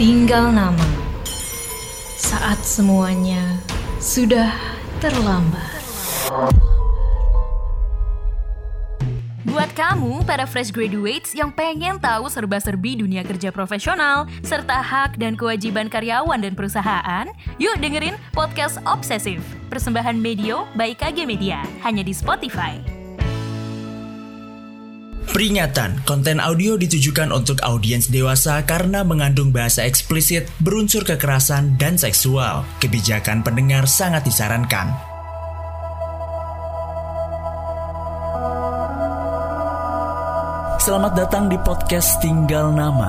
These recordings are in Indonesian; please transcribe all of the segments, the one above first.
Tinggal nama. Saat semuanya sudah terlambat. Buat kamu, para fresh graduates yang pengen tahu serba-serbi dunia kerja profesional, serta hak dan kewajiban karyawan dan perusahaan, yuk dengerin Podcast Obsesif, persembahan Medio by KG Media, hanya di Spotify. Peringatan, konten audio ditujukan untuk audiens dewasa karena mengandung bahasa eksplisit, berunsur kekerasan, dan seksual. Kebijakan pendengar sangat disarankan. Selamat datang di podcast Tinggal Nama.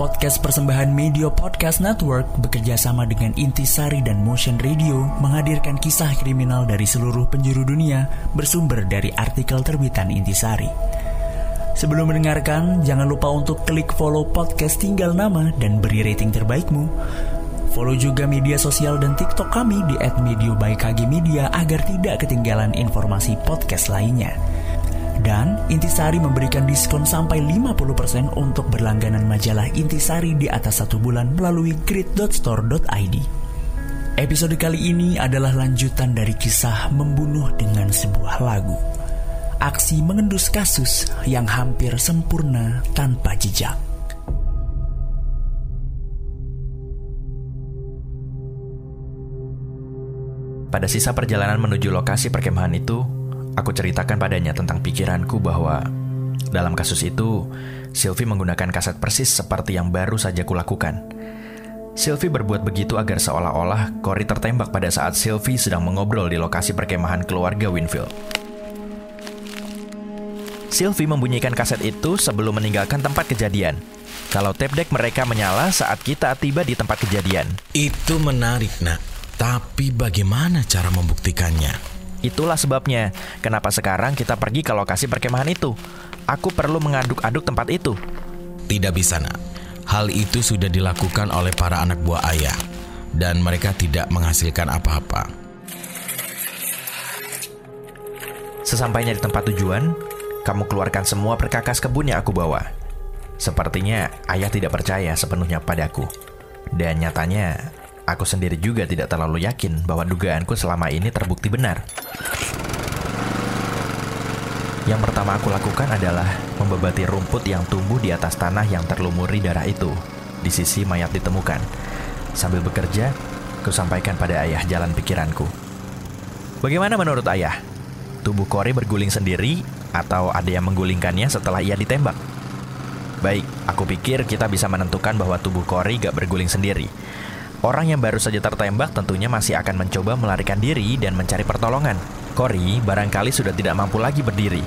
Podcast persembahan Media Podcast Network bekerja sama dengan Intisari dan Motion Radio menghadirkan kisah kriminal dari seluruh penjuru dunia bersumber dari artikel terbitan Intisari. Sebelum mendengarkan, jangan lupa untuk klik follow podcast Tinggal Nama dan beri rating terbaikmu. Follow juga media sosial dan TikTok kami di @medio_by_kg_media agar tidak ketinggalan informasi podcast lainnya. Dan Intisari memberikan diskon sampai 50% untuk berlangganan majalah Intisari di atas satu bulan melalui grid.store.id. Episode kali ini adalah lanjutan dari kisah membunuh dengan sebuah lagu. Aksi mengendus kasus yang hampir sempurna tanpa jejak. Pada sisa perjalanan menuju lokasi perkemahan itu, aku ceritakan padanya tentang pikiranku bahwa dalam kasus itu, Sylvie menggunakan kaset persis seperti yang baru saja kulakukan. Sylvie berbuat begitu agar seolah-olah Cory tertembak pada saat Sylvie sedang mengobrol di lokasi perkemahan keluarga Winfield. Sylvie membunyikan kaset itu sebelum meninggalkan tempat kejadian. Kalau tape deck mereka menyala saat kita tiba di tempat kejadian. Itu menarik, nak. Tapi bagaimana cara membuktikannya? Itulah sebabnya kenapa sekarang kita pergi ke lokasi perkemahan itu. Aku perlu mengaduk-aduk tempat itu. Tidak bisa, nak. Hal itu sudah dilakukan oleh para anak buah ayah, dan mereka tidak menghasilkan apa-apa. Sesampainya di tempat tujuan, kamu keluarkan semua perkakas kebun yang aku bawa. Sepertinya ayah tidak percaya sepenuhnya padaku. Dan nyatanya, aku sendiri juga tidak terlalu yakin bahwa dugaanku selama ini terbukti benar. Yang pertama aku lakukan adalah membebati rumput yang tumbuh di atas tanah yang terlumuri darah itu, di sisi mayat ditemukan. Sambil bekerja, ku sampaikan pada ayah jalan pikiranku. Bagaimana menurut ayah? Tubuh Cory berguling sendiri atau ada yang menggulingkannya setelah ia ditembak? Baik, aku pikir kita bisa menentukan bahwa tubuh Cory gak berguling sendiri. Orang yang baru saja tertembak tentunya masih akan mencoba melarikan diri dan mencari pertolongan. Cory barangkali sudah tidak mampu lagi berdiri.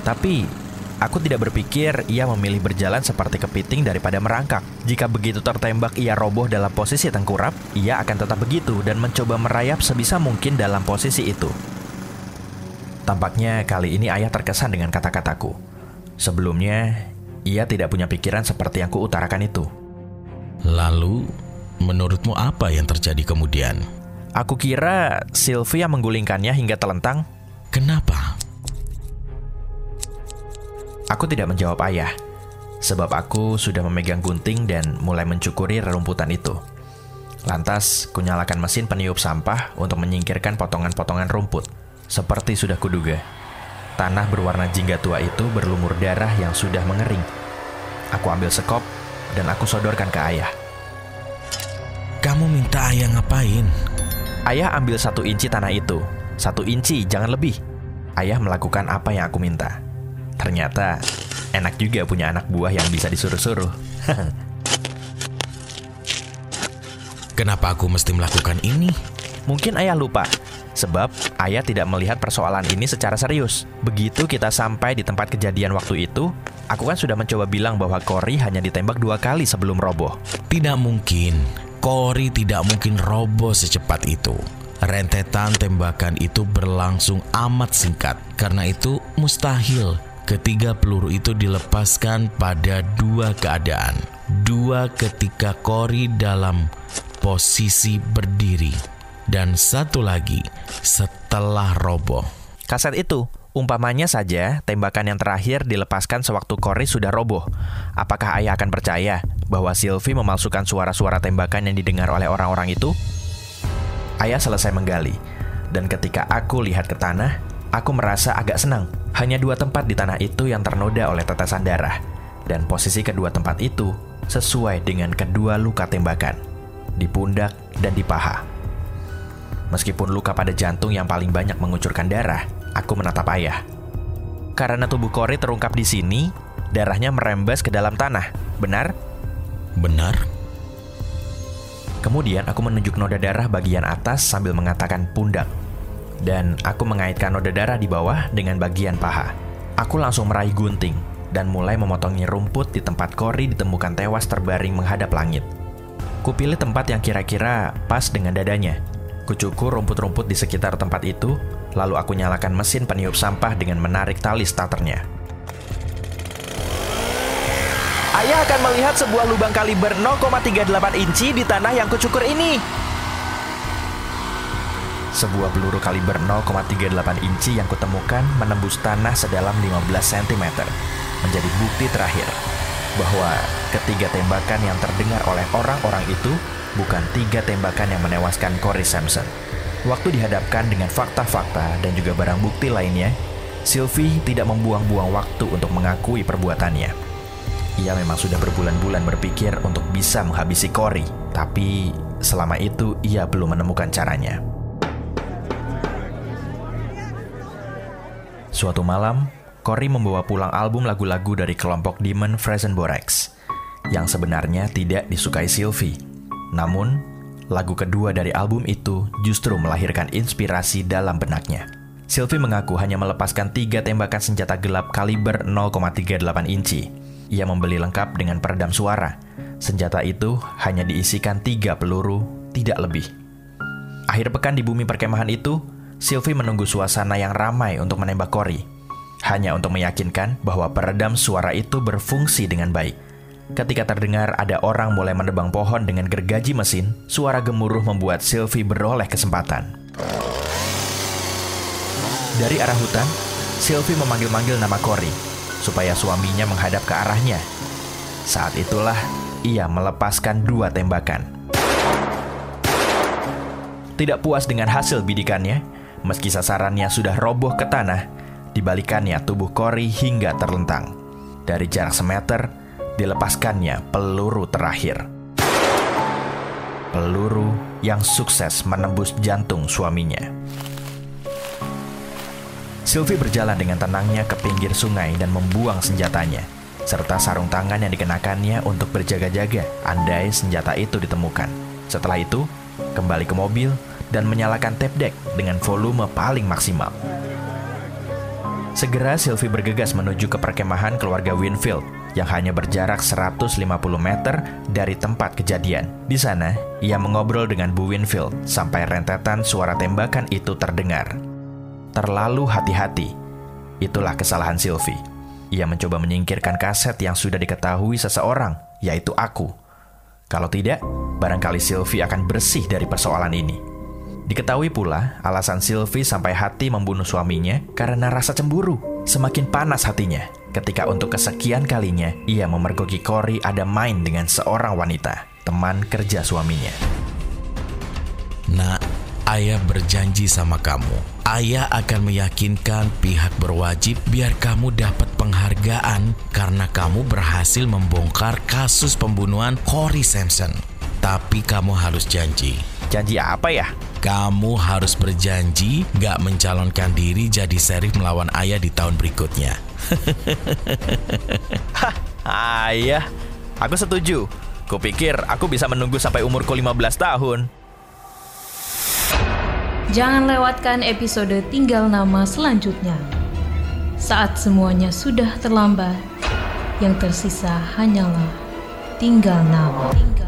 Tapi, aku tidak berpikir ia memilih berjalan seperti kepiting daripada merangkak. Jika begitu tertembak ia roboh dalam posisi tengkurap, ia akan tetap begitu dan mencoba merayap sebisa mungkin dalam posisi itu. Tampaknya kali ini ayah terkesan dengan kata-kataku. Sebelumnya, ia tidak punya pikiran seperti yang kuutarakan itu. Lalu, menurutmu apa yang terjadi kemudian? Aku kira Sylvia menggulingkannya hingga telentang. Kenapa? Aku tidak menjawab ayah, sebab aku sudah memegang gunting dan mulai mencukuri rerumputan itu. Lantas, kunyalakan mesin peniup sampah untuk menyingkirkan potongan-potongan rumput. Seperti sudah kuduga, tanah berwarna jingga tua itu berlumur darah yang sudah mengering. Aku ambil sekop dan aku sodorkan ke ayah. Kamu minta ayah ngapain? Ayah ambil satu inci tanah itu. Satu inci, jangan lebih. Ayah melakukan apa yang aku minta. Ternyata enak juga punya anak buah yang bisa disuruh-suruh. Kenapa aku mesti melakukan ini? Mungkin ayah lupa, sebab ayah tidak melihat persoalan ini secara serius. Begitu kita sampai di tempat kejadian waktu itu, aku kan sudah mencoba bilang bahwa Cory hanya ditembak dua kali sebelum roboh. Tidak mungkin. Cory tidak mungkin roboh secepat itu. Rentetan tembakan itu berlangsung amat singkat. Karena itu mustahil ketiga peluru itu dilepaskan pada dua keadaan. Dua ketika Cory dalam posisi berdiri. Dan satu lagi setelah roboh. Kaset itu, umpamanya saja tembakan yang terakhir dilepaskan sewaktu Cory sudah roboh. Apakah ayah akan percaya bahwa Sylvie memalsukan suara-suara tembakan yang didengar oleh orang-orang itu? Ayah selesai menggali, dan ketika aku lihat ke tanah, aku merasa agak senang. Hanya dua tempat di tanah itu yang ternoda oleh tetesan darah, dan posisi kedua tempat itu sesuai dengan kedua luka tembakan, di pundak dan di paha. Meskipun luka pada jantung yang paling banyak mengucurkan darah, aku menatap ayah. Karena tubuh Cory terungkap di sini, darahnya merembes ke dalam tanah. Benar? Benar? Kemudian aku menunjuk noda darah bagian atas sambil mengatakan pundak. Dan aku mengaitkan noda darah di bawah dengan bagian paha. Aku langsung meraih gunting dan mulai memotongi rumput di tempat Cory ditemukan tewas terbaring menghadap langit. Kupilih tempat yang kira-kira pas dengan dadanya. Kucukur rumput-rumput di sekitar tempat itu, lalu aku nyalakan mesin peniup sampah dengan menarik tali starternya. Ayah akan melihat sebuah lubang kaliber 0,38 inci di tanah yang kucukur ini. Sebuah peluru kaliber 0,38 inci yang kutemukan menembus tanah sedalam 15 cm. Menjadi bukti terakhir bahwa ketiga tembakan yang terdengar oleh orang-orang itu bukan tiga tembakan yang menewaskan Corey Sampson. Waktu dihadapkan dengan fakta-fakta dan juga barang bukti lainnya, Sylvie tidak membuang-buang waktu untuk mengakui perbuatannya. Ia memang sudah berbulan-bulan berpikir untuk bisa menghabisi Cory, tapi selama itu ia belum menemukan caranya. Suatu malam, Cory membawa pulang album lagu-lagu dari kelompok Demon Frozen Borax yang sebenarnya tidak disukai Sylvie. Namun, lagu kedua dari album itu justru melahirkan inspirasi dalam benaknya. Sylvie mengaku hanya melepaskan tiga tembakan senjata gelap kaliber 0,38 inci ia membeli lengkap dengan peredam suara. Senjata itu hanya diisikan tiga peluru, tidak lebih. Akhir pekan di bumi perkemahan itu, Sylvie menunggu suasana yang ramai untuk menembak Cory. Hanya untuk meyakinkan bahwa peredam suara itu berfungsi dengan baik. Ketika terdengar ada orang mulai menebang pohon dengan gergaji mesin, suara gemuruh membuat Sylvie beroleh kesempatan. Dari arah hutan, Sylvie memanggil-manggil nama Cory supaya suaminya menghadap ke arahnya. Saat itulah ia melepaskan dua tembakan. Tidak puas dengan hasil bidikannya, meski sasarannya sudah roboh ke tanah, dibalikannya tubuh Cory hingga terlentang. Dari jarak semeter, dilepaskannya peluru terakhir. Peluru yang sukses menembus jantung suaminya. Sylvie berjalan dengan tenangnya ke pinggir sungai dan membuang senjatanya, serta sarung tangan yang dikenakannya untuk berjaga-jaga andai senjata itu ditemukan. Setelah itu, kembali ke mobil dan menyalakan tape deck dengan volume paling maksimal. Segera Sylvie bergegas menuju ke perkemahan keluarga Winfield yang hanya berjarak 150 meter dari tempat kejadian. Di sana, ia mengobrol dengan Bu Winfield sampai rentetan suara tembakan itu terdengar terlalu hati-hati. Itulah kesalahan Sylvie. Ia mencoba menyingkirkan kaset yang sudah diketahui seseorang, yaitu aku. Kalau tidak, barangkali Sylvie akan bersih dari persoalan ini. Diketahui pula alasan Sylvie sampai hati membunuh suaminya karena rasa cemburu. Semakin panas hatinya ketika untuk kesekian kalinya ia memergoki Cory ada main dengan seorang wanita, teman kerja suaminya. Nak, ayah berjanji sama kamu ayah akan meyakinkan pihak berwajib biar kamu dapat penghargaan karena kamu berhasil membongkar kasus pembunuhan Corey Sampson. Tapi kamu harus janji. Janji apa ya? Kamu harus berjanji gak mencalonkan diri jadi serif melawan ayah di tahun berikutnya. Hah, ayah. Aku setuju. Kupikir aku bisa menunggu sampai umurku 15 tahun. Jangan lewatkan episode Tinggal Nama selanjutnya. Saat semuanya sudah terlambat, yang tersisa hanyalah tinggal nama. Tinggal.